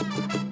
Well, let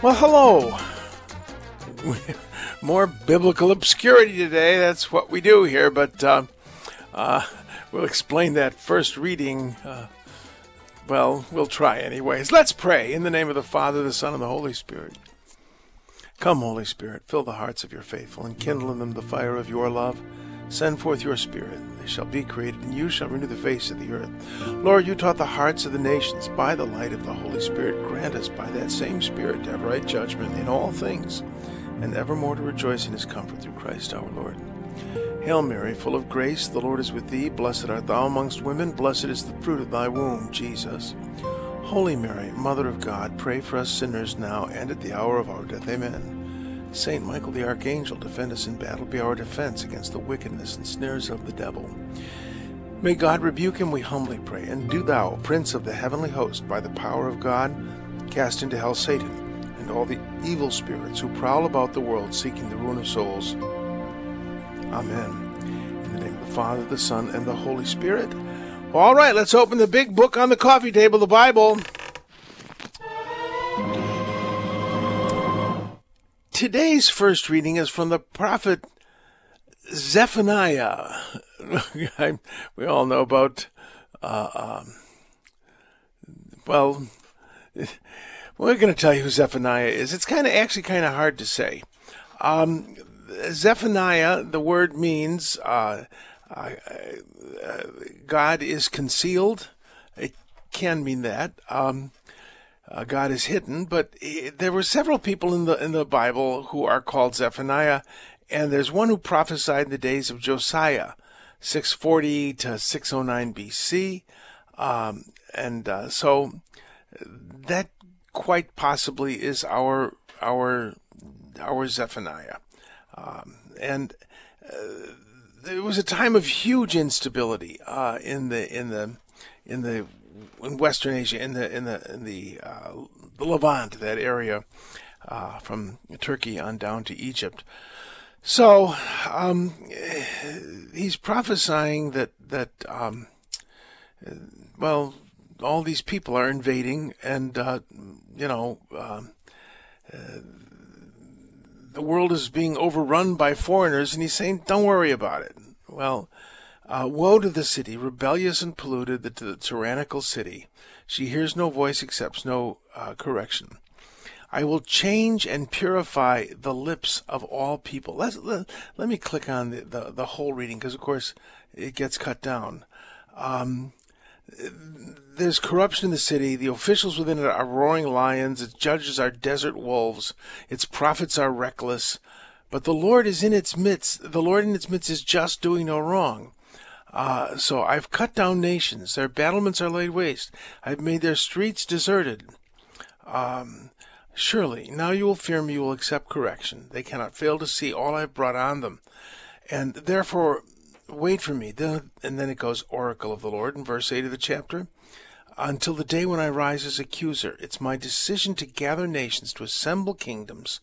Well, hello. More biblical obscurity today. That's what we do here, but uh, uh, we'll explain that first reading. Uh, well, we'll try anyways. Let's pray in the name of the Father, the Son, and the Holy Spirit. Come, Holy Spirit, fill the hearts of your faithful and kindle in them the fire of your love. Send forth your Spirit. Shall be created, and you shall renew the face of the earth. Lord, you taught the hearts of the nations by the light of the Holy Spirit. Grant us by that same Spirit to have right judgment in all things, and evermore to rejoice in his comfort through Christ our Lord. Hail Mary, full of grace, the Lord is with thee. Blessed art thou amongst women, blessed is the fruit of thy womb, Jesus. Holy Mary, Mother of God, pray for us sinners now and at the hour of our death. Amen. Saint Michael the Archangel, defend us in battle, be our defense against the wickedness and snares of the devil. May God rebuke him, we humbly pray. And do thou, Prince of the heavenly host, by the power of God, cast into hell Satan and all the evil spirits who prowl about the world seeking the ruin of souls. Amen. In the name of the Father, the Son, and the Holy Spirit. All right, let's open the big book on the coffee table, the Bible. Today's first reading is from the prophet Zephaniah. We all know about, uh, um, well, we're going to tell you who Zephaniah is. It's kind of actually kind of hard to say. Um, Zephaniah, the word means uh, uh, God is concealed. It can mean that. Um, uh, God is hidden, but eh, there were several people in the in the Bible who are called Zephaniah, and there's one who prophesied in the days of Josiah, 640 to 609 BC, um, and uh, so that quite possibly is our our our Zephaniah, um, and uh, there was a time of huge instability uh, in the in the in the in Western Asia, in the in the in the, uh, the Levant, that area uh, from Turkey on down to Egypt. So um, he's prophesying that that um, well, all these people are invading, and uh, you know. Um, the world is being overrun by foreigners, and he's saying, "Don't worry about it." Well, uh, woe to the city, rebellious and polluted, the, the tyrannical city. She hears no voice, accepts no uh, correction. I will change and purify the lips of all people. Let's, let, let me click on the, the, the whole reading because, of course, it gets cut down. Um, there's corruption in the city. The officials within it are roaring lions. Its judges are desert wolves. Its prophets are reckless. But the Lord is in its midst. The Lord in its midst is just, doing no wrong. Uh, so I've cut down nations. Their battlements are laid waste. I've made their streets deserted. Um, surely, now you will fear me, you will accept correction. They cannot fail to see all I've brought on them. And therefore, wait for me. Then, and then it goes, Oracle of the Lord in verse 8 of the chapter. Until the day when I rise as accuser, it's my decision to gather nations, to assemble kingdoms,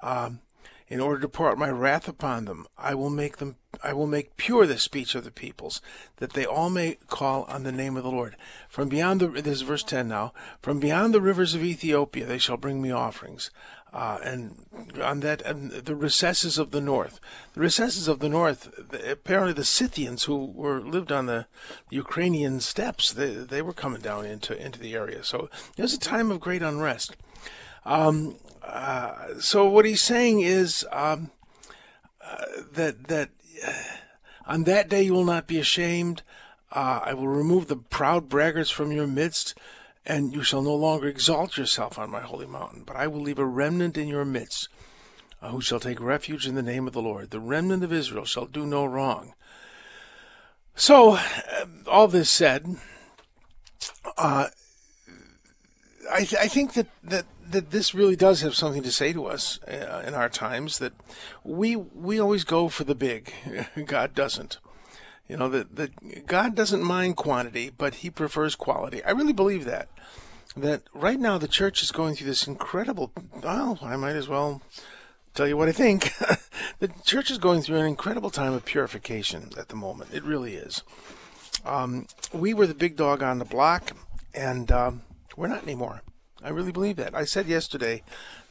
um, in order to pour out my wrath upon them. I will make them I will make pure the speech of the peoples, that they all may call on the name of the Lord. From beyond the this is verse ten now. From beyond the rivers of Ethiopia they shall bring me offerings. Uh, and on that, and the recesses of the north, the recesses of the north. Apparently, the Scythians who were lived on the Ukrainian steppes, they they were coming down into into the area. So it was a time of great unrest. Um, uh, so what he's saying is um, uh, that that on that day you will not be ashamed. Uh, I will remove the proud braggarts from your midst, and you shall no longer exalt yourself on my holy mountain. But I will leave a remnant in your midst, uh, who shall take refuge in the name of the Lord. The remnant of Israel shall do no wrong. So, uh, all this said, uh, I, th- I think that, that, that this really does have something to say to us uh, in our times that we we always go for the big. God doesn't. You know that that God doesn't mind quantity, but He prefers quality. I really believe that. That right now the church is going through this incredible. Well, I might as well tell you what I think. the church is going through an incredible time of purification at the moment. It really is. Um, we were the big dog on the block, and um, we're not anymore. I really believe that. I said yesterday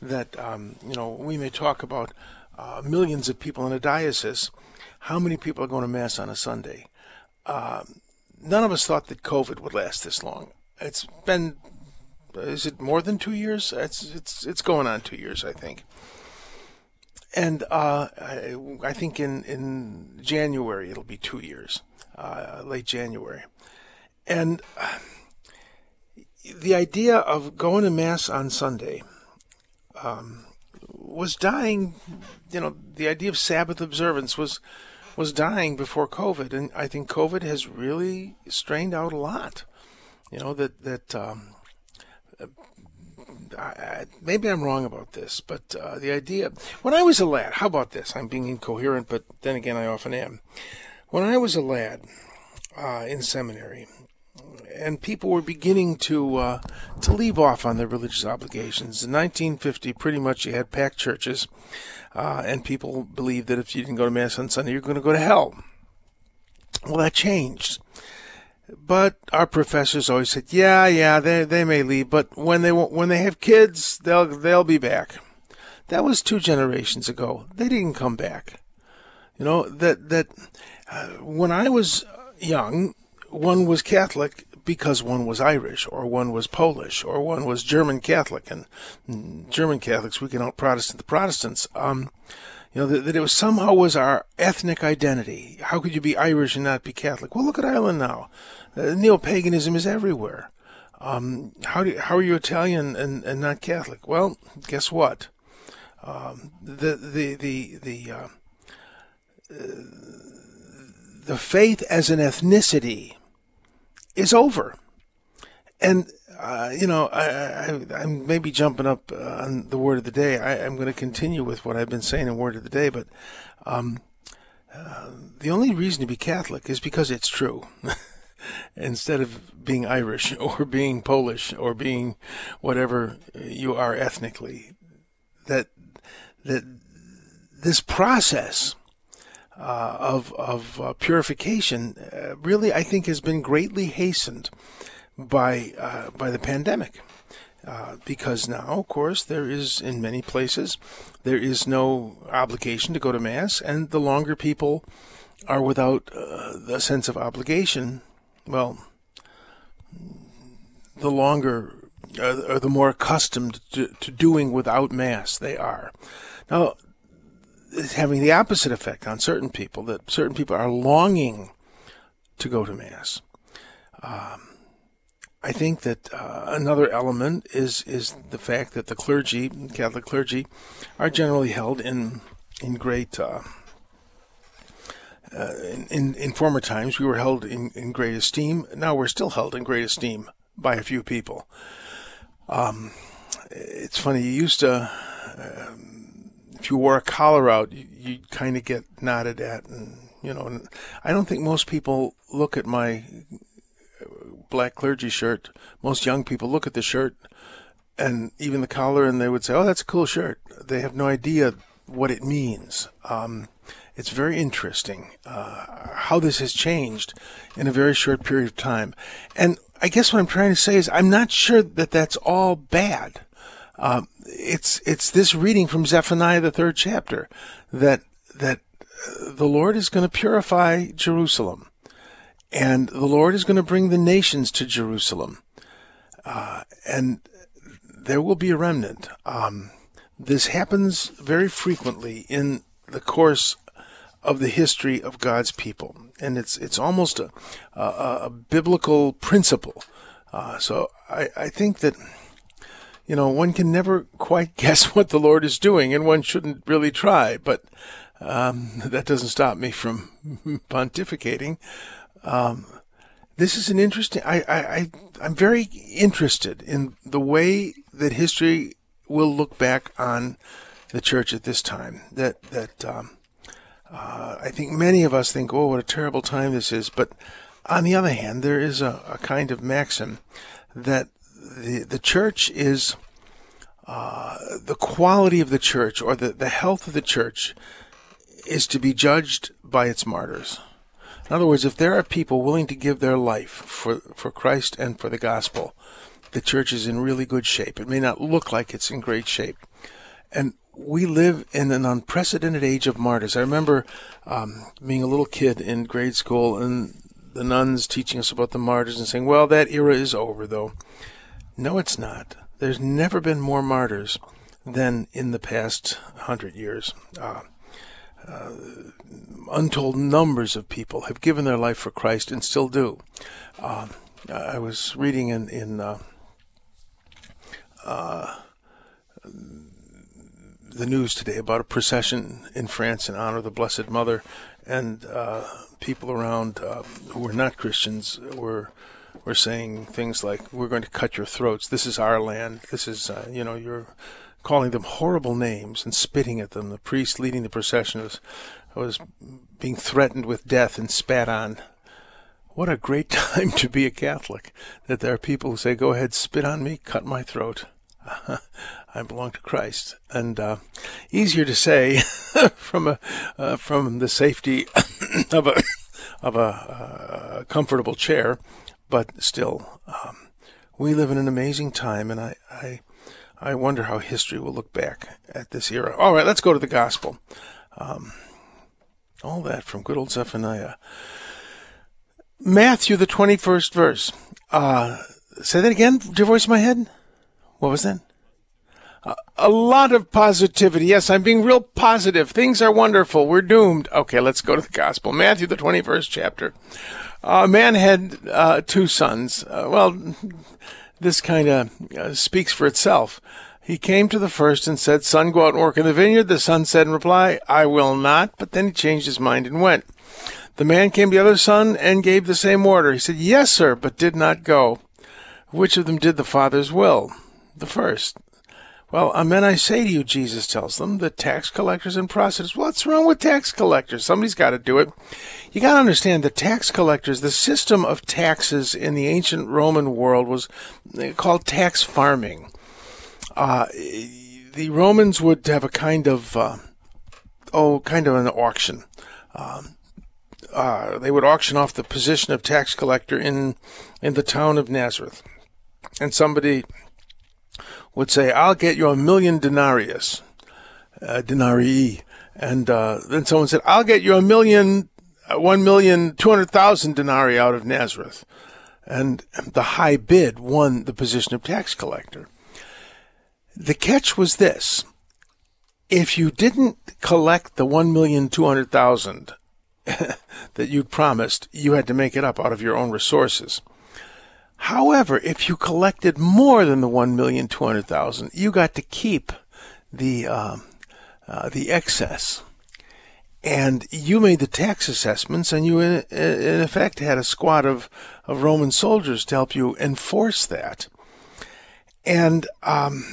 that um, you know we may talk about uh, millions of people in a diocese. How many people are going to mass on a Sunday? Uh, none of us thought that COVID would last this long. It's been is it more than two years? It's it's it's going on two years, I think. And uh, I, I, think in in January it'll be two years, uh, late January, and the idea of going to mass on Sunday um, was dying. You know, the idea of Sabbath observance was was dying before COVID, and I think COVID has really strained out a lot. You know that that um, I, maybe I'm wrong about this, but uh, the idea when I was a lad, how about this? I'm being incoherent, but then again, I often am. When I was a lad uh, in seminary, and people were beginning to uh, to leave off on their religious obligations. In 1950, pretty much you had packed churches, uh, and people believed that if you didn't go to mass on Sunday, you're going to go to hell. Well, that changed. But our professors always said, "Yeah, yeah, they they may leave, but when they when they have kids, they'll they'll be back." That was two generations ago. They didn't come back. You know that that uh, when I was young, one was Catholic because one was Irish or one was Polish or one was German Catholic, and German Catholics we can out Protestant the Protestants. Um, you know that, that, it was somehow was our ethnic identity. How could you be Irish and not be Catholic? Well, look at Ireland now. Uh, Neo paganism is everywhere. Um, how do how are you Italian and, and not Catholic? Well, guess what? Um, the the the the uh, uh, the faith as an ethnicity is over. And, uh, you know, I, am maybe jumping up uh, on the word of the day. I, am going to continue with what I've been saying in word of the day, but um, uh, the only reason to be Catholic is because it's true. Instead of being Irish or being Polish or being whatever you are ethnically, that that this process uh, of of uh, purification uh, really I think has been greatly hastened by uh, by the pandemic. Uh, because now, of course, there is in many places there is no obligation to go to mass, and the longer people are without uh, the sense of obligation, well, the longer or the more accustomed to, to doing without mass they are. Now, having the opposite effect on certain people, that certain people are longing to go to Mass. Um, I think that uh, another element is is the fact that the clergy, Catholic clergy, are generally held in in great. Uh, uh, in, in former times, we were held in, in great esteem. Now we're still held in great esteem by a few people. Um, it's funny. You used to um, if you wore a collar out, you, you kind of get nodded at, and you know. And I don't think most people look at my black clergy shirt. Most young people look at the shirt and even the collar, and they would say, "Oh, that's a cool shirt." They have no idea what it means. Um, it's very interesting uh, how this has changed in a very short period of time. And I guess what I'm trying to say is I'm not sure that that's all bad. Uh, it's it's this reading from Zephaniah the third chapter that that the Lord is going to purify Jerusalem, and the Lord is going to bring the nations to Jerusalem, uh, and there will be a remnant. Um, this happens very frequently in the course of the history of God's people, and it's it's almost a a, a biblical principle. Uh, so I, I think that you know, one can never quite guess what the Lord is doing, and one shouldn't really try. But um, that doesn't stop me from pontificating. Um, this is an interesting. I, I, I I'm very interested in the way that history will look back on the church at this time. That that um, uh, I think many of us think, oh, what a terrible time this is. But on the other hand, there is a, a kind of maxim that the the church is uh, the quality of the church or the, the health of the church is to be judged by its martyrs. In other words, if there are people willing to give their life for, for Christ and for the gospel, the church is in really good shape. It may not look like it's in great shape. And we live in an unprecedented age of martyrs. I remember um, being a little kid in grade school and the nuns teaching us about the martyrs and saying, well, that era is over, though. No, it's not. There's never been more martyrs than in the past hundred years. Uh, uh, untold numbers of people have given their life for Christ and still do. Uh, I was reading in, in uh, uh, the news today about a procession in France in honor of the Blessed Mother, and uh, people around who were not Christians were were saying things like, "We're going to cut your throats. This is our land. This is, uh, you know, you're." Calling them horrible names and spitting at them. The priest leading the procession was, was being threatened with death and spat on. What a great time to be a Catholic! That there are people who say, "Go ahead, spit on me, cut my throat." I belong to Christ, and uh, easier to say from a uh, from the safety of a of a uh, comfortable chair, but still, um, we live in an amazing time, and I, I I wonder how history will look back at this era. All right, let's go to the gospel. Um, all that from good old Zephaniah. Matthew, the 21st verse. Uh, say that again. Your voice in my head? What was that? a lot of positivity. Yes, I'm being real positive. Things are wonderful. We're doomed. Okay, let's go to the gospel. Matthew, the 21st chapter. A man had uh, two sons. Uh, well, this kind of uh, speaks for itself. He came to the first and said, Son, go out and work in the vineyard. The son said in reply, I will not. But then he changed his mind and went. The man came to the other son and gave the same order. He said, Yes, sir, but did not go. Which of them did the father's will? The first. Well, amen, I say to you, Jesus tells them, the tax collectors and prostitutes. What's wrong with tax collectors? Somebody's got to do it. You got to understand the tax collectors, the system of taxes in the ancient Roman world was called tax farming. Uh, the Romans would have a kind of, uh, oh, kind of an auction. Um, uh, they would auction off the position of tax collector in in the town of Nazareth, and somebody would say, I'll get you a million denarius, uh, denarii. And uh, then someone said, I'll get you a million, uh, one million, two hundred thousand denarii out of Nazareth. And the high bid won the position of tax collector. The catch was this. If you didn't collect the one million two hundred thousand that you'd promised, you had to make it up out of your own resources. However, if you collected more than the one million two hundred thousand, you got to keep the uh, uh, the excess, and you made the tax assessments, and you in, in effect had a squad of of Roman soldiers to help you enforce that, and um,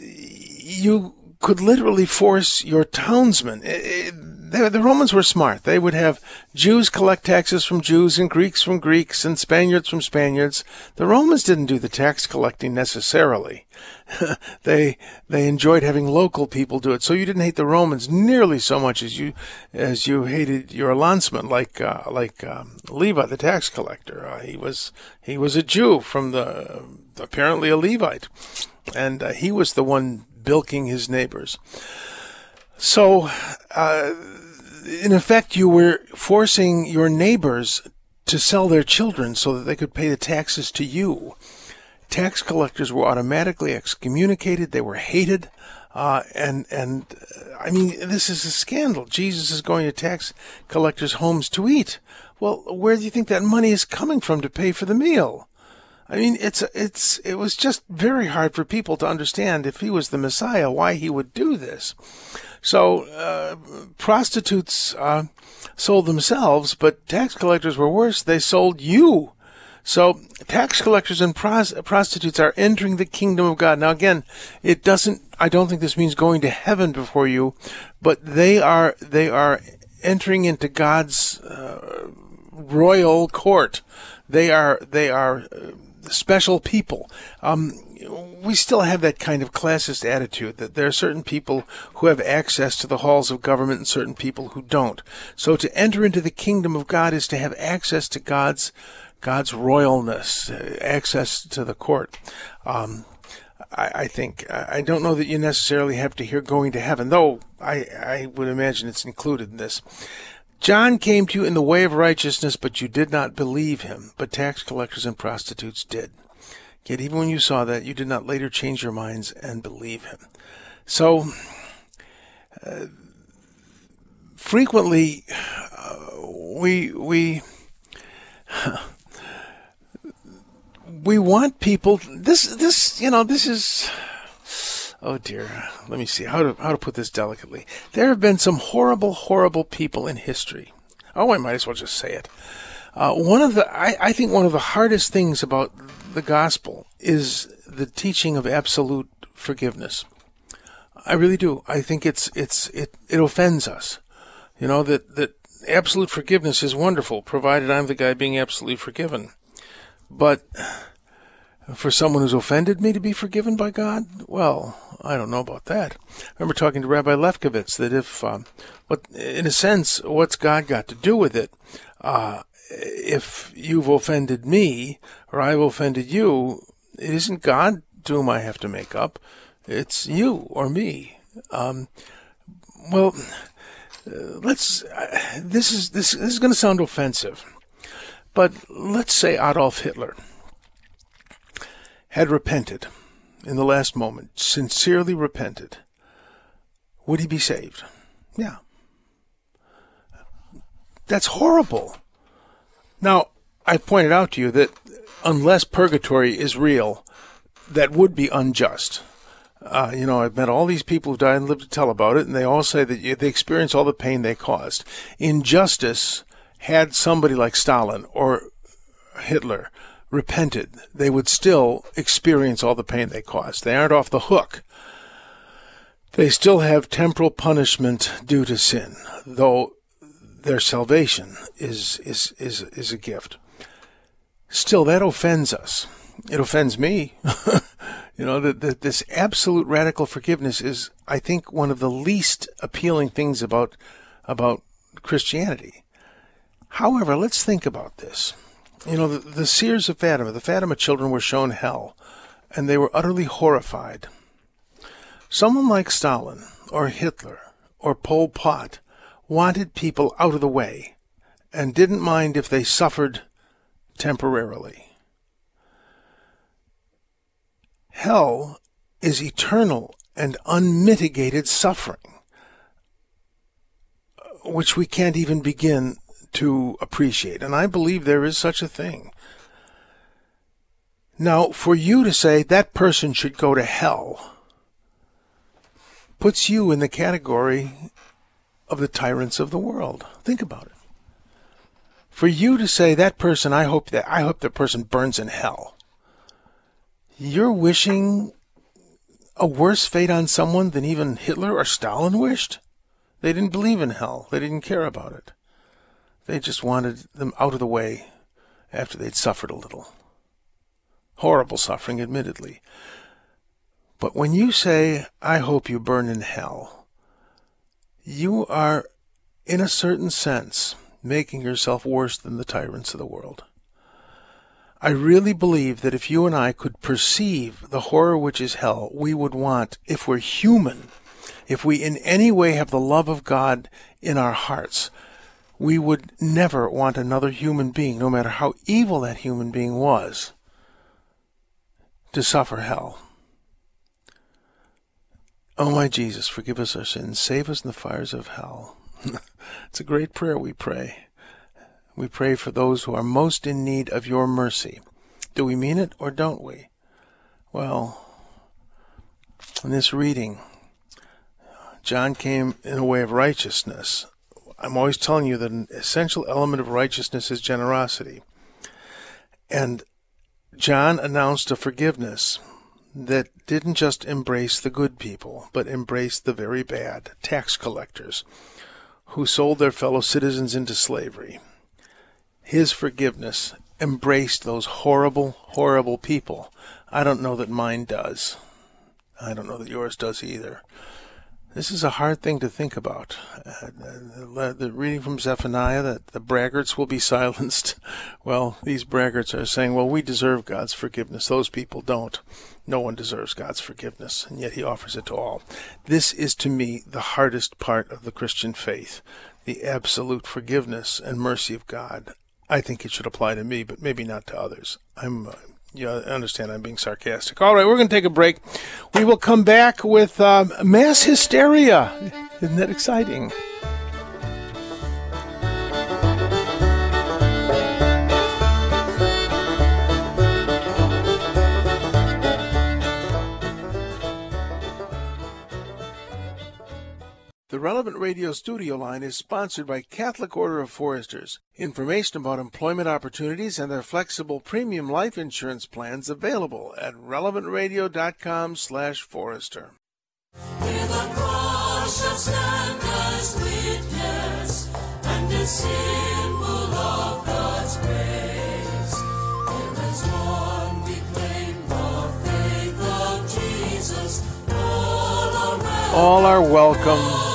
you could literally force your townsmen. It, it, they, the Romans were smart. They would have Jews collect taxes from Jews and Greeks from Greeks and Spaniards from Spaniards. The Romans didn't do the tax collecting necessarily. they they enjoyed having local people do it. So you didn't hate the Romans nearly so much as you as you hated your landsman, like uh, like um, Levi, the tax collector. Uh, he was he was a Jew from the apparently a Levite, and uh, he was the one bilking his neighbors. So, uh, in effect, you were forcing your neighbors to sell their children so that they could pay the taxes to you. Tax collectors were automatically excommunicated. They were hated. Uh, and, and, uh, I mean, this is a scandal. Jesus is going to tax collectors' homes to eat. Well, where do you think that money is coming from to pay for the meal? I mean, it's it's it was just very hard for people to understand if he was the Messiah, why he would do this. So uh, prostitutes uh, sold themselves, but tax collectors were worse. They sold you. So tax collectors and pros- prostitutes are entering the kingdom of God. Now again, it doesn't I don't think this means going to heaven before you, but they are they are entering into God's uh, royal court. They are they are uh, special people. Um, we still have that kind of classist attitude that there are certain people who have access to the halls of government and certain people who don't. So to enter into the kingdom of God is to have access to God's God's royalness, uh, access to the court. Um, I, I, think I don't know that you necessarily have to hear going to heaven, though I, I would imagine it's included in this. John came to you in the way of righteousness, but you did not believe him. But tax collectors and prostitutes did. Yet even when you saw that, you did not later change your minds and believe him. So, uh, frequently, uh, we we we want people. This this you know this is. Oh dear. Let me see how to how to put this delicately. There have been some horrible, horrible people in history. Oh, I might as well just say it. Uh, one of the I, I think one of the hardest things about the gospel is the teaching of absolute forgiveness. I really do. I think it's it's it it offends us. You know that that absolute forgiveness is wonderful, provided I'm the guy being absolutely forgiven. But for someone who's offended me to be forgiven by God, well, I don't know about that. I remember talking to Rabbi Lefkowitz that if, um, what in a sense, what's God got to do with it? Uh, if you've offended me or I've offended you, it isn't God to whom I have to make up. It's you or me. Um, well, uh, let's. Uh, this is this, this is going to sound offensive, but let's say Adolf Hitler had repented in the last moment, sincerely repented. Would he be saved? Yeah. That's horrible. Now, I pointed out to you that unless purgatory is real, that would be unjust. Uh, you know, I've met all these people who died and lived to tell about it, and they all say that they experience all the pain they caused. Injustice had somebody like Stalin or Hitler repented, they would still experience all the pain they caused. They aren't off the hook. They still have temporal punishment due to sin, though their salvation is, is, is, is a gift. Still, that offends us. It offends me. you know, that, that this absolute radical forgiveness is, I think, one of the least appealing things about, about Christianity. However, let's think about this. You know, the, the seers of Fatima, the Fatima children were shown hell, and they were utterly horrified. Someone like Stalin, or Hitler, or Pol Pot wanted people out of the way and didn't mind if they suffered temporarily. Hell is eternal and unmitigated suffering, which we can't even begin to appreciate. And I believe there is such a thing. Now, for you to say that person should go to hell puts you in the category of the tyrants of the world. Think about it. For you to say that person, I hope that I hope that person burns in hell. You're wishing a worse fate on someone than even Hitler or Stalin wished. They didn't believe in hell. They didn't care about it. They just wanted them out of the way after they'd suffered a little. Horrible suffering, admittedly. But when you say, I hope you burn in hell, you are, in a certain sense, making yourself worse than the tyrants of the world. I really believe that if you and I could perceive the horror which is hell, we would want, if we're human, if we in any way have the love of God in our hearts, we would never want another human being, no matter how evil that human being was, to suffer hell. Oh, my Jesus, forgive us our sins, save us in the fires of hell. it's a great prayer we pray. We pray for those who are most in need of your mercy Do we mean it or don't we? Well, in this reading, John came in a way of righteousness. I'm always telling you that an essential element of righteousness is generosity. And John announced a forgiveness that didn't just embrace the good people, but embraced the very bad tax collectors who sold their fellow citizens into slavery. His forgiveness embraced those horrible, horrible people. I don't know that mine does. I don't know that yours does either. This is a hard thing to think about. Uh, the reading from Zephaniah that the braggarts will be silenced. Well, these braggarts are saying, well, we deserve God's forgiveness. Those people don't. No one deserves God's forgiveness, and yet He offers it to all. This is to me the hardest part of the Christian faith the absolute forgiveness and mercy of God. I think it should apply to me, but maybe not to others. I'm uh, you understand I'm being sarcastic. All right, we're going to take a break. We will come back with um, mass hysteria. Isn't that exciting? The Relevant Radio studio line is sponsored by Catholic Order of Foresters. Information about employment opportunities and their flexible premium life insurance plans available at relevantradio.com slash forester. All are welcome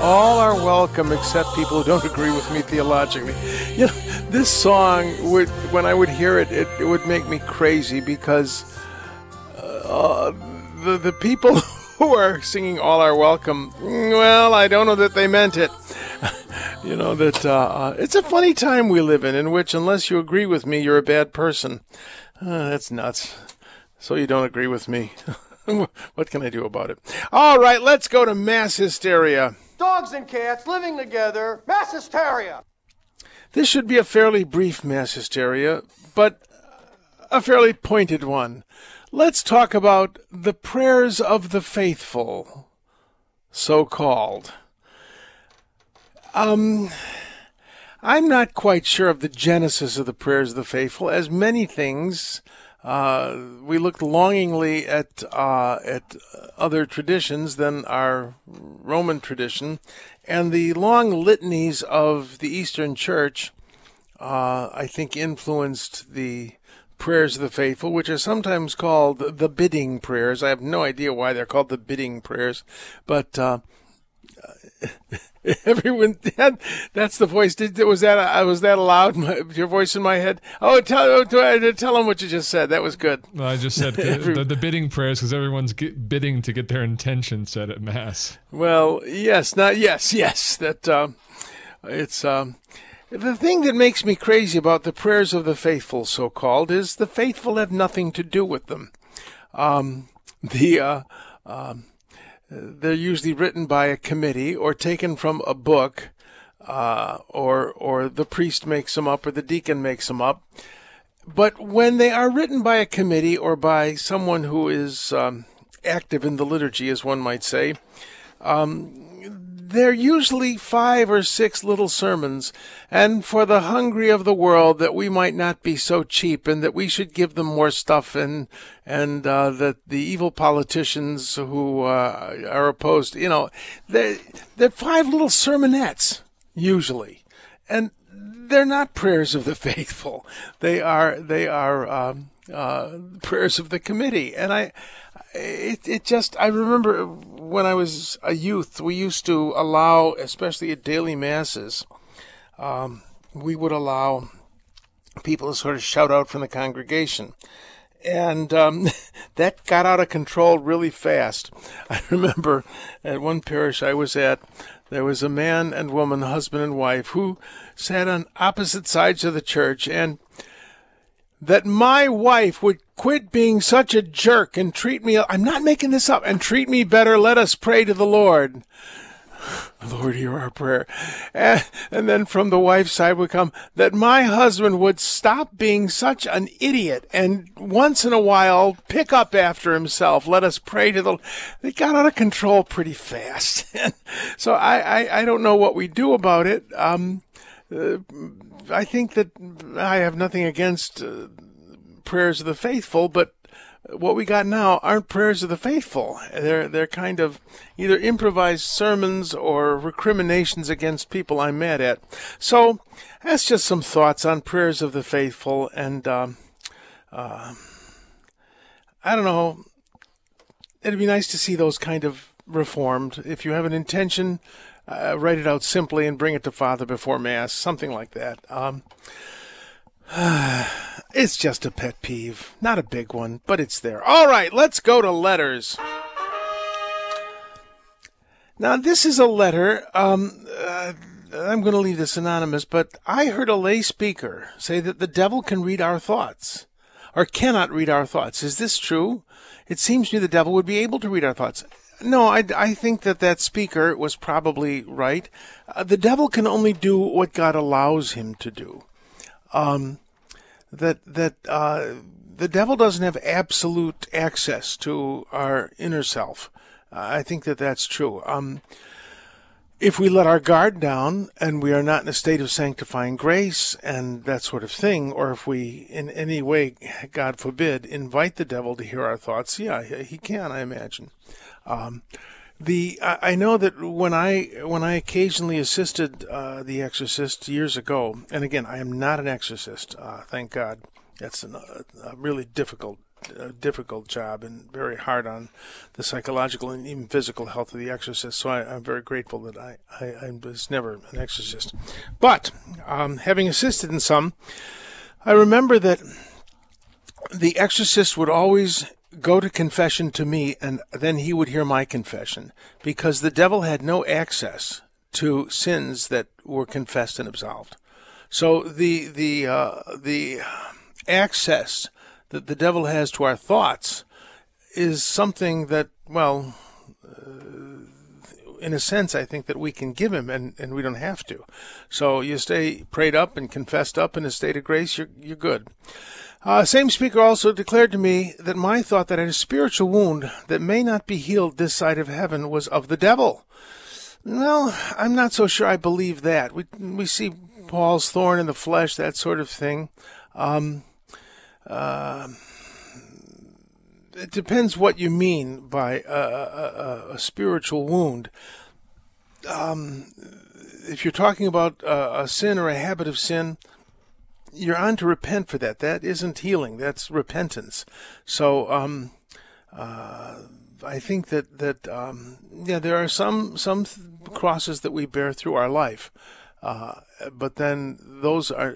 all are welcome except people who don't agree with me theologically. You know, this song would, when I would hear it, it, it would make me crazy because uh, the the people who are singing "All Are Welcome," well, I don't know that they meant it. you know that uh, uh, it's a funny time we live in, in which unless you agree with me, you're a bad person. Uh, that's nuts. So you don't agree with me. what can I do about it? All right, let's go to mass hysteria dogs and cats living together, mass hysteria. This should be a fairly brief mass hysteria, but a fairly pointed one. Let's talk about the prayers of the faithful, so called. Um, I'm not quite sure of the genesis of the prayers of the faithful, as many things uh, we looked longingly at uh, at other traditions than our Roman tradition, and the long litanies of the Eastern Church, uh, I think, influenced the prayers of the faithful, which are sometimes called the bidding prayers. I have no idea why they're called the bidding prayers, but uh, Everyone, that, that's the voice. Did, was that uh, was that allowed? My, your voice in my head. Oh, tell oh, tell them what you just said. That was good. Well, I just said Every, the, the, bidding prayers because everyone's get, bidding to get their intention said at mass. Well, yes, not yes, yes. That um, it's um, the thing that makes me crazy about the prayers of the faithful, so called, is the faithful have nothing to do with them. Um, the uh, um, they're usually written by a committee or taken from a book, uh, or or the priest makes them up or the deacon makes them up. But when they are written by a committee or by someone who is um, active in the liturgy, as one might say, um, they're usually five or six little sermons, and for the hungry of the world that we might not be so cheap and that we should give them more stuff and and uh, that the evil politicians who uh, are opposed, you know, they're, they're five little sermonettes usually, and they're not prayers of the faithful. They are they are um, uh, prayers of the committee, and I it it just I remember when I was a youth, we used to allow, especially at daily masses, um, we would allow people to sort of shout out from the congregation. And um, that got out of control really fast. I remember at one parish I was at, there was a man and woman, husband and wife, who sat on opposite sides of the church, and that my wife would quit being such a jerk and treat me, I'm not making this up, and treat me better. Let us pray to the Lord. Lord, hear our prayer. And, and, then from the wife's side would come that my husband would stop being such an idiot and once in a while pick up after himself. Let us pray to the. They got out of control pretty fast. so I, I, I, don't know what we do about it. Um, uh, I think that I have nothing against uh, prayers of the faithful, but what we got now aren't prayers of the faithful. They're they're kind of either improvised sermons or recriminations against people I'm mad at. So that's just some thoughts on prayers of the faithful, and um, uh, I don't know. It'd be nice to see those kind of reformed. If you have an intention, uh, write it out simply and bring it to Father before Mass, something like that. Um, it's just a pet peeve. Not a big one, but it's there. All right, let's go to letters. Now, this is a letter. Um, uh, I'm going to leave this anonymous, but I heard a lay speaker say that the devil can read our thoughts or cannot read our thoughts. Is this true? It seems to me the devil would be able to read our thoughts. No, I, I think that that speaker was probably right. Uh, the devil can only do what God allows him to do um, that that uh, the devil doesn't have absolute access to our inner self. Uh, I think that that's true. Um, if we let our guard down and we are not in a state of sanctifying grace and that sort of thing, or if we in any way, God forbid, invite the devil to hear our thoughts, yeah, he can, I imagine. Um, the I know that when I when I occasionally assisted uh, the exorcist years ago, and again I am not an exorcist, uh, thank God. That's an, uh, a really difficult difficult job and very hard on the psychological and even physical health of the exorcist. So I, am very grateful that I, I, I, was never an exorcist. But um, having assisted in some, I remember that the exorcist would always go to confession to me, and then he would hear my confession, because the devil had no access to sins that were confessed and absolved. So the the uh, the access that the devil has to our thoughts is something that, well, uh, in a sense, I think that we can give him, and, and we don't have to. So you stay prayed up and confessed up in a state of grace, you're you're good. Uh, same speaker also declared to me that my thought that a spiritual wound that may not be healed this side of heaven was of the devil. Well, I'm not so sure I believe that. We we see Paul's thorn in the flesh, that sort of thing. Um, uh, it depends what you mean by a, a, a spiritual wound. Um, if you're talking about a, a sin or a habit of sin, you're on to repent for that. That isn't healing. That's repentance. So, um, uh, I think that that um, yeah, there are some some crosses that we bear through our life, uh, but then those are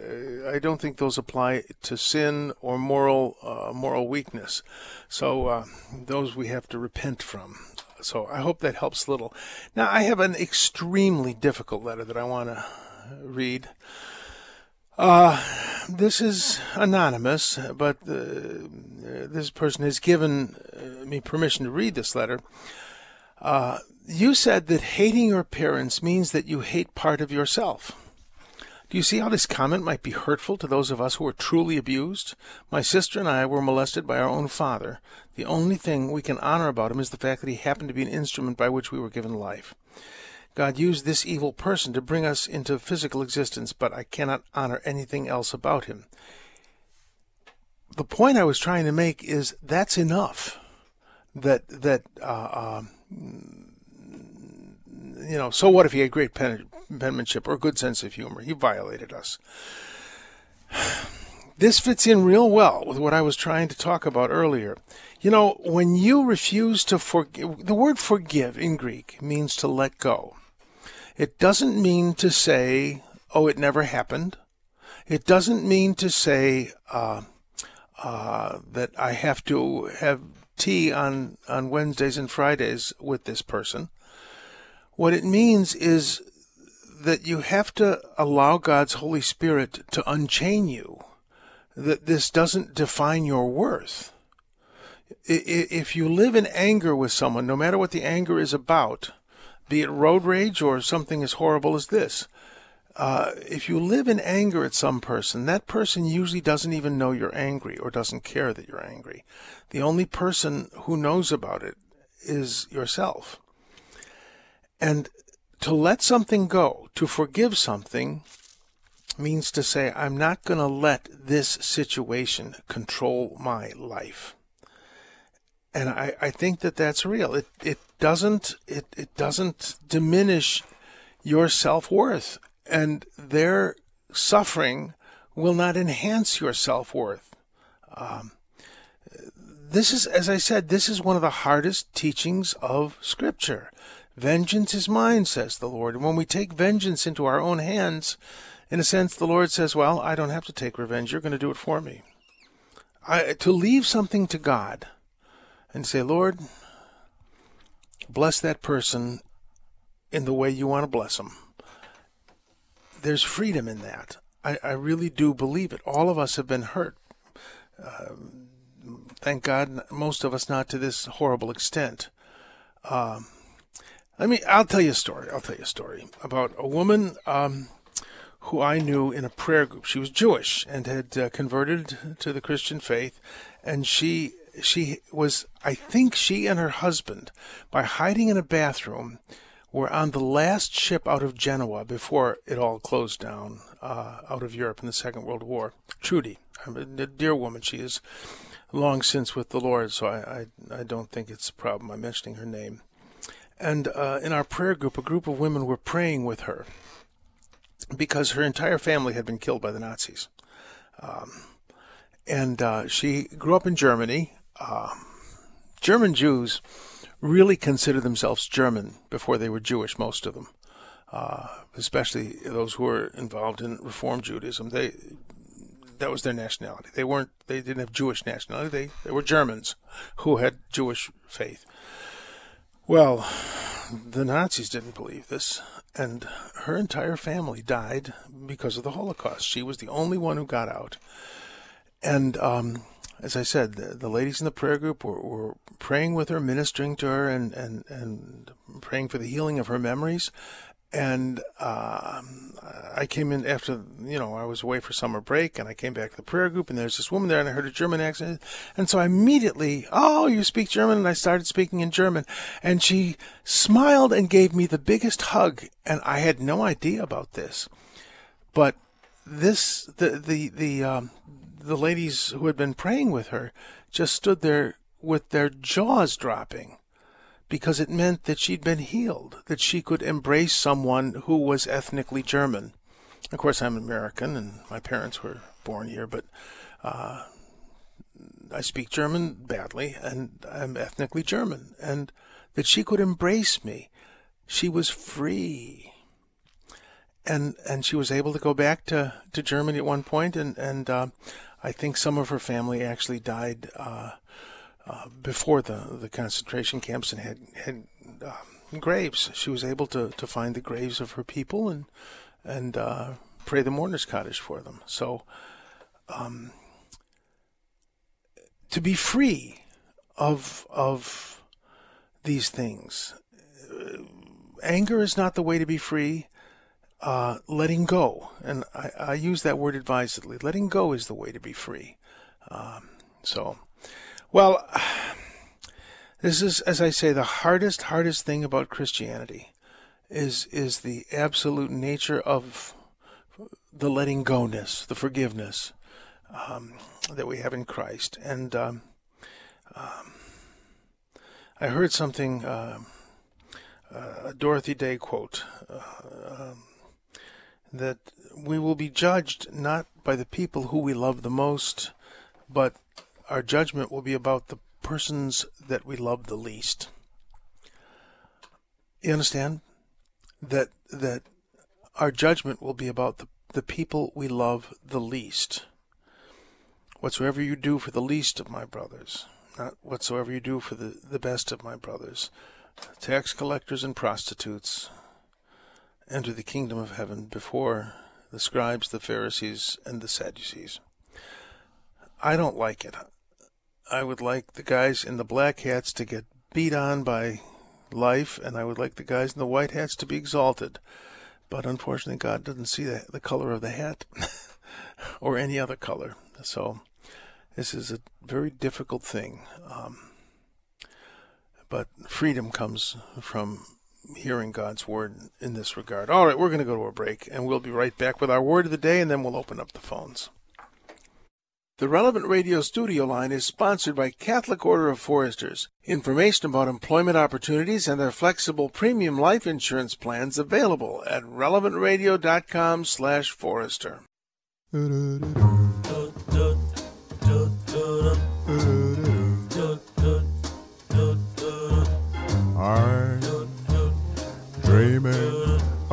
I don't think those apply to sin or moral uh, moral weakness. So uh, those we have to repent from. So I hope that helps a little. Now I have an extremely difficult letter that I want to read. Uh, this is anonymous, but uh, this person has given uh, me permission to read this letter. Uh, you said that hating your parents means that you hate part of yourself. Do you see how this comment might be hurtful to those of us who are truly abused? My sister and I were molested by our own father. The only thing we can honor about him is the fact that he happened to be an instrument by which we were given life. God used this evil person to bring us into physical existence, but I cannot honor anything else about him. The point I was trying to make is that's enough. That that uh, uh, you know. So what if he had great pen- penmanship or good sense of humor? He violated us. This fits in real well with what I was trying to talk about earlier. You know, when you refuse to forgive, the word forgive in Greek means to let go. It doesn't mean to say, oh, it never happened. It doesn't mean to say uh, uh, that I have to have tea on, on Wednesdays and Fridays with this person. What it means is that you have to allow God's Holy Spirit to unchain you, that this doesn't define your worth. If you live in anger with someone, no matter what the anger is about, be it road rage or something as horrible as this. Uh, if you live in anger at some person, that person usually doesn't even know you're angry or doesn't care that you're angry. The only person who knows about it is yourself. And to let something go, to forgive something, means to say, I'm not going to let this situation control my life. And I, I think that that's real. It, it doesn't, it, it doesn't diminish your self-worth and their suffering will not enhance your self-worth. Um, this is, as I said, this is one of the hardest teachings of Scripture. Vengeance is mine, says the Lord. And when we take vengeance into our own hands, in a sense, the Lord says, Well, I don't have to take revenge. You're going to do it for me. I, to leave something to God and say, Lord, bless that person in the way you want to bless them. There's freedom in that. I, I really do believe it. All of us have been hurt. Uh, thank God, most of us not to this horrible extent. Um, I mean, I'll tell you a story. I'll tell you a story about a woman um, who I knew in a prayer group. She was Jewish and had uh, converted to the Christian faith, and she she was I think she and her husband by hiding in a bathroom were on the last ship out of Genoa before it all closed down uh, out of Europe in the Second World War. Trudy, a dear woman, she is long since with the Lord, so I, I, I don't think it's a problem. I'm mentioning her name. And uh, in our prayer group, a group of women were praying with her because her entire family had been killed by the Nazis. Um, and uh, she grew up in Germany. Uh, German Jews really considered themselves German before they were Jewish, most of them, uh, especially those who were involved in Reform Judaism. They that was their nationality. They weren't. They didn't have Jewish nationality. They they were Germans who had Jewish faith. Well, the Nazis didn't believe this, and her entire family died because of the Holocaust. She was the only one who got out. And um, as I said, the, the, ladies in the prayer group were, were, praying with her, ministering to her, and, and, and praying for the healing of her memories. And uh, I came in after, you know, I was away for summer break, and I came back to the prayer group, and there's this woman there, and I heard a German accent. And so I immediately, oh, you speak German? And I started speaking in German. And she smiled and gave me the biggest hug, and I had no idea about this. But this, the, the, the, um, the ladies who had been praying with her just stood there with their jaws dropping because it meant that she'd been healed, that she could embrace someone who was ethnically German. Of course, I'm American and my parents were born here, but uh, I speak German badly and I'm ethnically German. And that she could embrace me. She was free. And and she was able to go back to, to Germany at one point, and and uh, I think some of her family actually died uh, uh, before the, the concentration camps and had had um, graves. She was able to, to find the graves of her people and and uh, pray the mourner's Kaddish for them. So, um, to be free of of these things, uh, anger is not the way to be free. Uh, letting go, and I, I, use that word advisedly. Letting go is the way to be free. Um, so, well, this is, as I say, the hardest, hardest thing about Christianity is is the absolute nature of the letting go ness, the forgiveness um, that we have in Christ. And um, um, I heard something, uh, uh, a Dorothy Day quote, uh, um, that we will be judged not by the people who we love the most, but our judgment will be about the persons that we love the least. You understand? That that our judgment will be about the, the people we love the least. Whatsoever you do for the least of my brothers, not whatsoever you do for the, the best of my brothers. Tax collectors and prostitutes enter the kingdom of heaven before the scribes, the Pharisees, and the Sadducees. I don't like it. I would like the guys in the black hats to get beat on by life, and I would like the guys in the white hats to be exalted. But unfortunately, God doesn't see the, the color of the hat or any other color. So this is a very difficult thing. Um, but freedom comes from hearing God's word in this regard. All right, we're going to go to a break, and we'll be right back with our word of the day, and then we'll open up the phones. The Relevant Radio studio line is sponsored by Catholic Order of Foresters. Information about employment opportunities and their flexible premium life insurance plans available at relevantradio.com slash forester.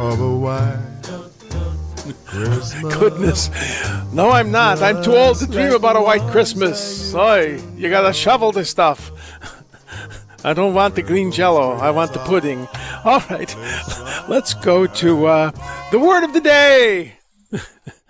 Of a white Christmas. Goodness. No, I'm not. I'm too old to dream about a white Christmas. Oi, you gotta shovel this stuff. I don't want the green jello. I want the pudding. All right. Let's go to uh, the word of the day.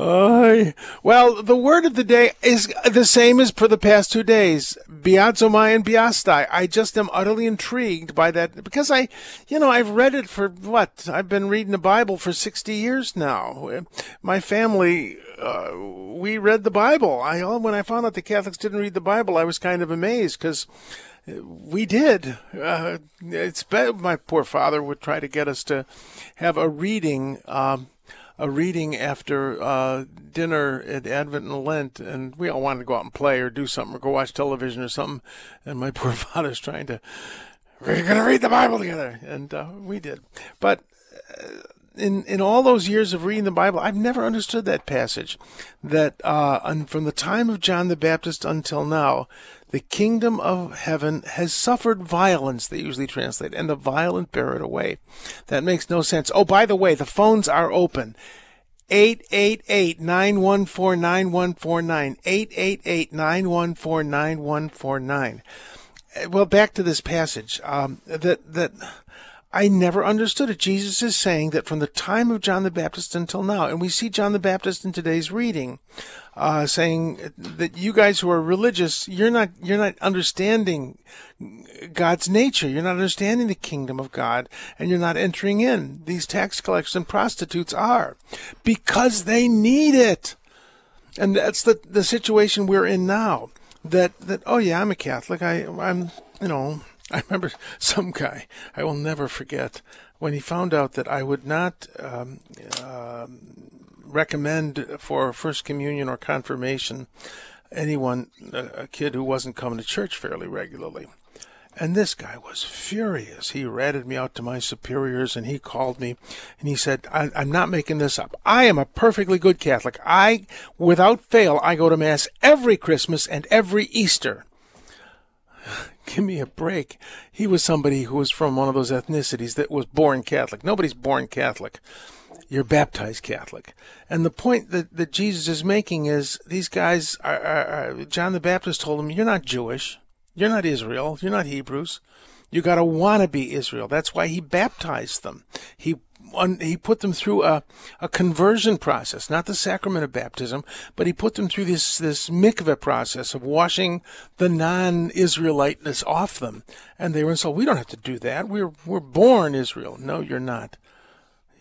Uh, well, the word of the day is the same as for the past two days. Biazomai and Biastai. I just am utterly intrigued by that because I, you know, I've read it for what? I've been reading the Bible for 60 years now. My family, uh, we read the Bible. I, when I found out the Catholics didn't read the Bible, I was kind of amazed because we did. Uh, it's my poor father would try to get us to have a reading. Um, a reading after uh, dinner at Advent and Lent, and we all wanted to go out and play or do something or go watch television or something. And my poor father's trying to, we're going to read the Bible together, and uh, we did. But uh, in in all those years of reading the Bible, I've never understood that passage. That uh, from the time of John the Baptist until now, the kingdom of heaven has suffered violence, they usually translate, and the violent bear it away. That makes no sense. Oh, by the way, the phones are open. 888-914-9149. 888-914-9149. Well, back to this passage. Um, that, that, I never understood it. Jesus is saying that from the time of John the Baptist until now, and we see John the Baptist in today's reading, uh, saying that you guys who are religious, you're not you're not understanding God's nature. You're not understanding the kingdom of God, and you're not entering in. These tax collectors and prostitutes are because they need it, and that's the the situation we're in now. That that oh yeah, I'm a Catholic. I I'm you know I remember some guy, I will never forget, when he found out that I would not um, uh, recommend for First Communion or confirmation anyone, a kid who wasn't coming to church fairly regularly. And this guy was furious. He ratted me out to my superiors and he called me and he said, I, am not making this up. I am a perfectly good Catholic. I, without fail, I go to Mass every Christmas and every Easter give me a break. He was somebody who was from one of those ethnicities that was born Catholic. Nobody's born Catholic. You're baptized Catholic. And the point that, that Jesus is making is these guys are, are, are, John the Baptist told them, You're not Jewish. You're not Israel. You're not Hebrews. You got to want to be Israel. That's why he baptized them. He he put them through a, a conversion process, not the sacrament of baptism, but he put them through this, this mikveh process of washing the non-Israeliteness off them. And they were so we don't have to do that. We're, we're born Israel. No, you're not.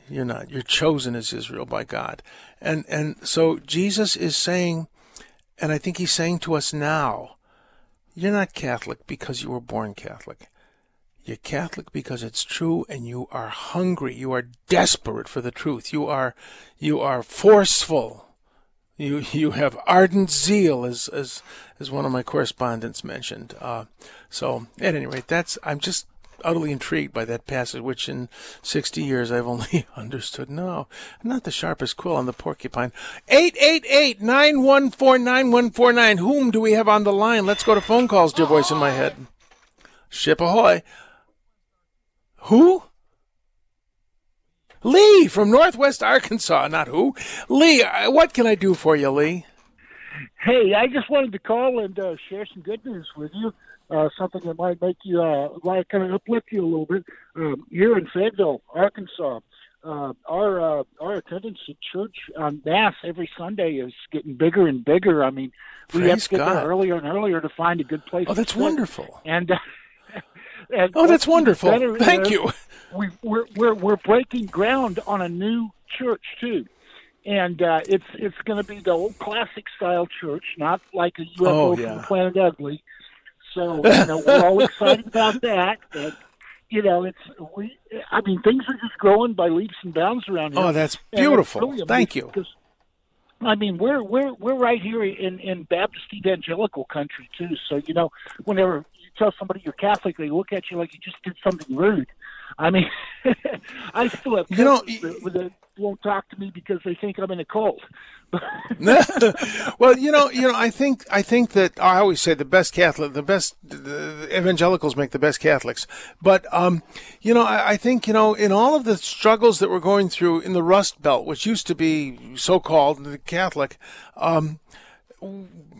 You're not. You're chosen as Israel by God. And, and so Jesus is saying, and I think he's saying to us now, you're not Catholic because you were born Catholic. You're Catholic because it's true and you are hungry. You are desperate for the truth. You are, you are forceful. You, you have ardent zeal as, as, as one of my correspondents mentioned. Uh, so at any rate, that's, I'm just utterly intrigued by that passage, which in 60 years I've only understood. No, I'm not the sharpest quill on the porcupine. 888-914-9149. Whom do we have on the line? Let's go to phone calls, dear voice in my head. Ship ahoy. Who? Lee from Northwest Arkansas, not who. Lee, uh, what can I do for you, Lee? Hey, I just wanted to call and uh, share some good news with you. Uh, something that might make you, uh, might kind of uplift you a little bit. Um, here in Fayetteville, Arkansas, uh, our uh, our attendance at church on mass every Sunday is getting bigger and bigger. I mean, we Praise have to get God. there earlier and earlier to find a good place. Oh, that's sit. wonderful. And, uh, Oh, that's wonderful. Thank is you. We, we're we're we're breaking ground on a new church too. And uh, it's it's going to be the old classic style church, not like a UFO Oh, from yeah. the Planet Ugly. So you know we're all excited about that. And, you know, it's we. I mean, things are just growing by leaps and bounds around here. Oh, that's beautiful. really Thank you. I mean, we're we're we're right here in in Baptist evangelical country too. So you know, whenever tell somebody you're Catholic, they look at you like you just did something rude. I mean, I still have You know, that, that won't talk to me because they think I'm in a cult. well, you know, you know, I think I think that I always say the best Catholic, the best the evangelicals make the best Catholics. But um, you know, I, I think you know, in all of the struggles that we're going through in the Rust Belt, which used to be so-called the Catholic, um,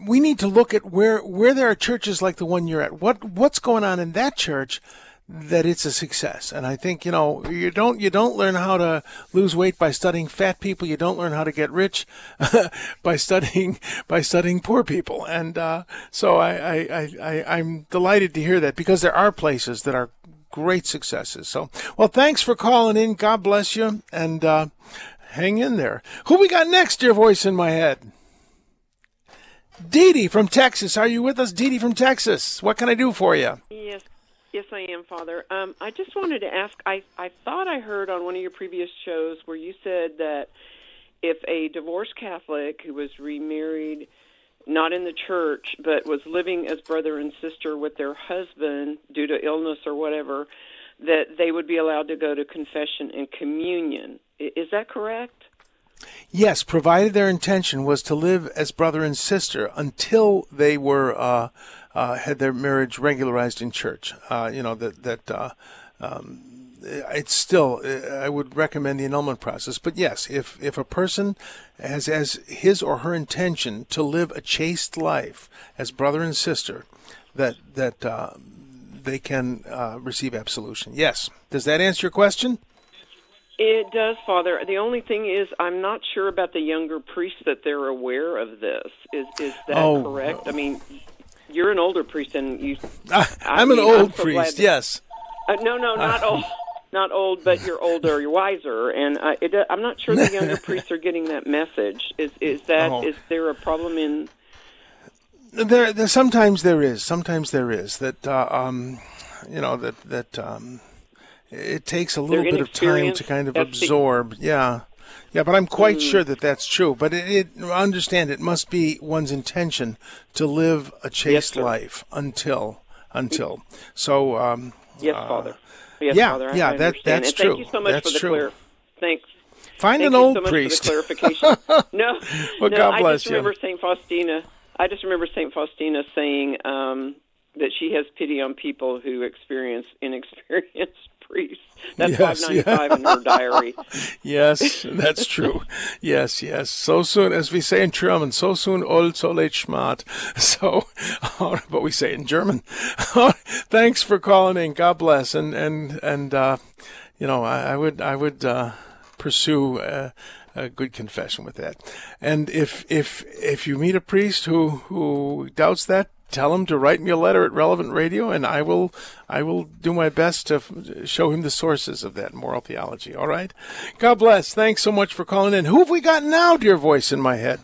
we need to look at where where there are churches like the one you're at. What what's going on in that church? that it's a success. And I think, you know, you don't, you don't learn how to lose weight by studying fat people. You don't learn how to get rich by studying, by studying poor people. And, uh, so I, I, I, I, I'm delighted to hear that because there are places that are great successes. So, well, thanks for calling in. God bless you. And, uh, hang in there. Who we got next, dear voice in my head? Dee Dee from Texas. Are you with us, Dee Dee from Texas? What can I do for you? Yes, yes, I am, Father. Um, I just wanted to ask. I I thought I heard on one of your previous shows where you said that if a divorced Catholic who was remarried, not in the church, but was living as brother and sister with their husband due to illness or whatever, that they would be allowed to go to confession and communion. Is that correct? Yes, provided their intention was to live as brother and sister until they were uh, uh, had their marriage regularized in church. Uh, you know that that uh, um, it's still. I would recommend the annulment process. But yes, if if a person has as his or her intention to live a chaste life as brother and sister, that that uh, they can uh, receive absolution. Yes. Does that answer your question? It does, Father. The only thing is, I'm not sure about the younger priests that they're aware of this. Is is that Oh. correct? I mean, you're an older priest, and you. I, I'm an mean, I'm old so priest. that- yes. Uh, no, no, not old, not old, but you're older, you're wiser, and uh, it, I'm not sure the younger priests are getting that message. Is is that is Oh. there a problem in? There, there sometimes there is. Sometimes there is that uh, um, you know that that um, it takes a little bit of time to kind of the- absorb. Yeah, yeah, but I'm quite Mm. sure that that's true. But it, it understand it must be one's intention to live a chaste sir. life until until. So um, Yes, uh, Father. Yes, yeah, Father. I- yeah, I that- that's and thank true. you so much That's for the true. clear. Thanks. find Thank an old so priest. for the clarification. no, Well, no, God I bless just you. remember Saint Faustina. I just remember Saint Faustina saying um, that she has pity on people who experience inexperienced priests. That's Yes, five ninety five in her diary. Yes, that's true. yes, yes. So soon, as we say in German, so soon old, so late smart. So, but we say it in German. Thanks for calling in. God bless. And, and, and, uh, you know, I, I would, I would, uh, pursue uh, a good confession with that. And if, if, if you meet a priest who, who doubts that, tell him to write me a letter at Relevant Radio, and I will I will do my best to f- show him the sources of that moral theology. All right. God bless. Thanks so much for calling in. Who have we got now, dear voice in my head?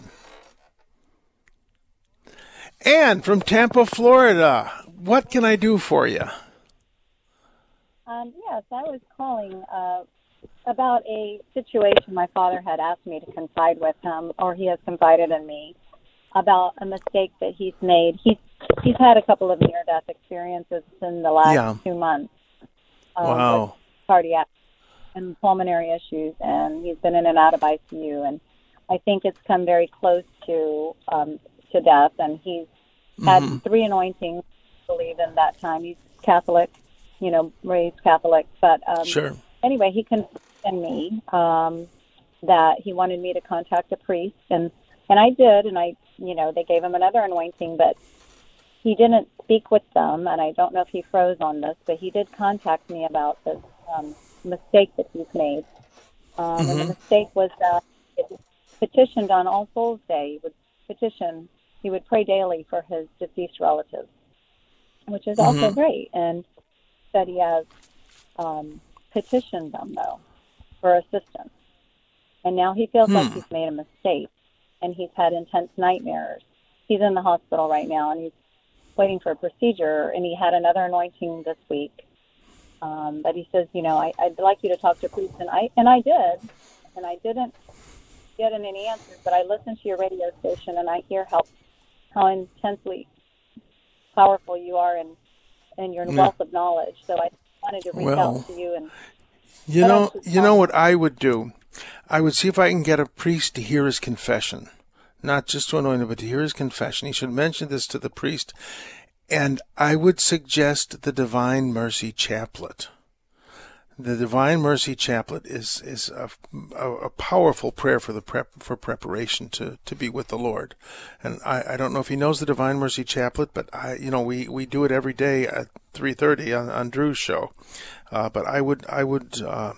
Anne from Tampa, Florida. What can I do for you? Um, yes, I was calling uh, about a situation my father had asked me to confide with him, or he has confided in me about a mistake that he's made. He's he's had a couple of near-death experiences in the last Yeah. two months. um, Wow. cardiac and pulmonary issues, and he's been in and out of ICU, and I think it's come very close to um, to death. And he's had Mhm. three anointings, I believe, in that time. He's Catholic, you know, raised Catholic, but um, Sure. anyway, he confessed in me um, that he wanted me to contact a priest, and and I did, and I, you know, they gave him another anointing, but he didn't speak with them, and I don't know if he froze on this, but he did contact me about this um, mistake that he's made. Um, And the Mhm. mistake was that it petitioned on All Souls Day. He would petition, he would pray daily for his deceased relatives, which is also Mhm. great. And that he has um, petitioned them, though, for assistance. And now he feels like Hmm. he's made a mistake and he's had intense nightmares. He's in the hospital right now and he's waiting for a procedure and he had another anointing this week. Um, but he says, you know, I, I'd like you to talk to a priest, and I and I did, and I didn't get any answers. But I listened to your radio station, and I hear how how intensely powerful you are, and and your Yeah. wealth of knowledge. So I wanted to reach Well, out to you and You know, you know what I would do? I would see if I can get a priest to hear his confession, not just to anoint him, but to hear his confession. He should mention this to the priest, and I would suggest the Divine Mercy Chaplet. The Divine Mercy Chaplet is is a, a, a powerful prayer for the prep for preparation to, to be with the Lord, and I, I don't know if he knows the Divine Mercy Chaplet, but I you know we, we do it every day at three thirty on, on Drew's show, uh, but I would I would uh,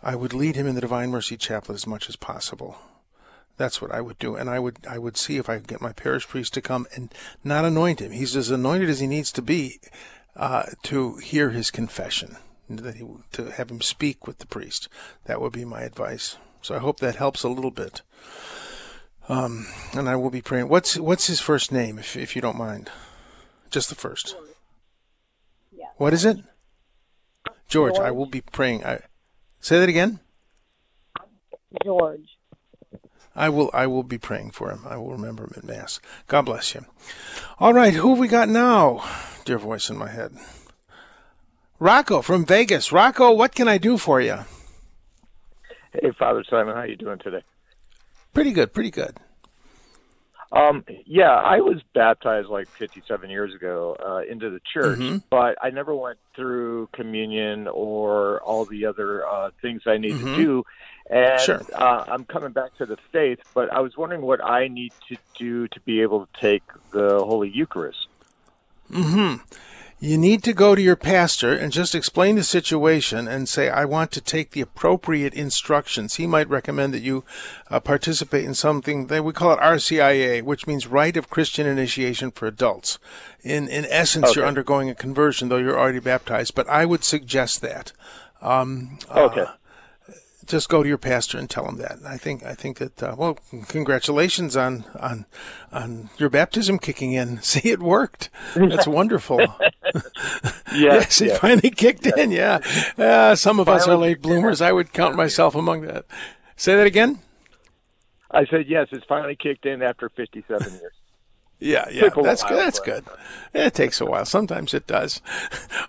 I would lead him in the Divine Mercy Chaplet as much as possible. That's what I would do, and I would I would see if I could get my parish priest to come and not anoint him. He's as anointed as he needs to be uh, to hear his confession, that he to have him speak with the priest. That would be my advice. So I hope that helps a little bit. Um, and I will be praying. What's what's his first name, if if you don't mind? Just the first. Yeah. What is it? George. I will be praying. I, say that again. George. I will I will be praying for him. I will remember him at Mass. God bless you. All right, who have we got now? Dear voice in my head. Rocco from Vegas. Rocco, what can I do for you? Hey, Father Simon, how you doing today? Pretty good, pretty good. Um, yeah, I was baptized like 57 years ago uh, into the church, Mhm. but I never went through communion or all the other uh, things I need Mhm. to do. And Sure. uh, I'm coming back to the faith, but I was wondering what I need to do to be able to take the Holy Eucharist. hmm You need to go to your pastor and just explain the situation and say, I want to take the appropriate instructions. He might recommend that you uh, participate in something that we call it RCIA, which means Rite of Christian Initiation for Adults. In, in essence, you're undergoing a conversion, though you're already baptized, but I would suggest that. Um, Okay. uh, just go to your pastor and tell him that. I think I think that uh, well, congratulations on on on your baptism kicking in. See, it worked. That's wonderful. yes, it yeah. finally kicked in. Yeah, uh, some of us are late bloomers. I would count myself among that. Say that again. I said, yes, it's finally kicked in after 57 years. Yeah, yeah, that's while, good. That's but- good. It takes a while. Sometimes it does.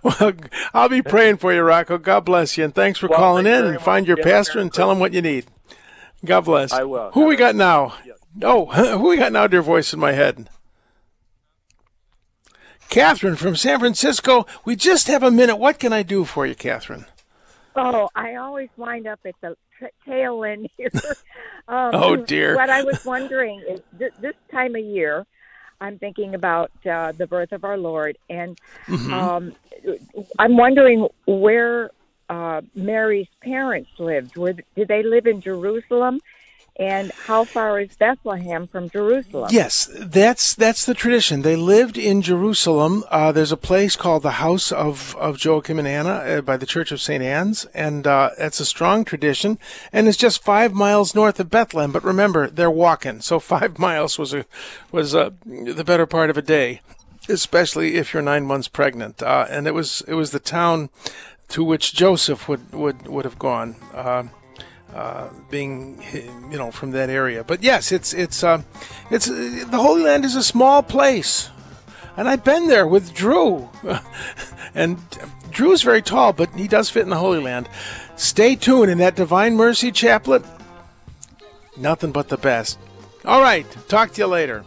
Well, I'll be praying for you, Rocco. God bless you, and thanks for Well, calling thank in. very And find your You pastor Merry and tell him what you need. God bless. I will. Who Have we a- got now? Oh, who we got now? Dear voice in my head. Catherine from San Francisco. We just have a minute. What can I do for you, Catherine? Oh, I always wind up at the t- tail end here. um, Oh, dear. What I was wondering is th- this time of year, I'm thinking about uh, the birth of our Lord, and Mhm. um, I'm wondering where uh, Mary's parents lived. Were, did they live in Jerusalem? And how far is Bethlehem from Jerusalem? Yes, that's that's the tradition. They lived in Jerusalem. Uh, there's a place called the House of, of Joachim and Anna uh, by the Church of St. Anne's, and uh, that's a strong tradition. And it's just five miles north of Bethlehem. But remember, they're walking, so five miles was a was uh, the better part of a day, especially if you're nine months pregnant. Uh, and it was it was the town to which Joseph would would would have gone. Uh, being you know from that area. But yes, it's it's uh, it's the Holy Land is a small place, and I've been there with Drew, and Drew's very tall, but he does fit in the Holy Land. Stay tuned in that Divine Mercy Chaplet. Nothing but the best. All right, talk to you later.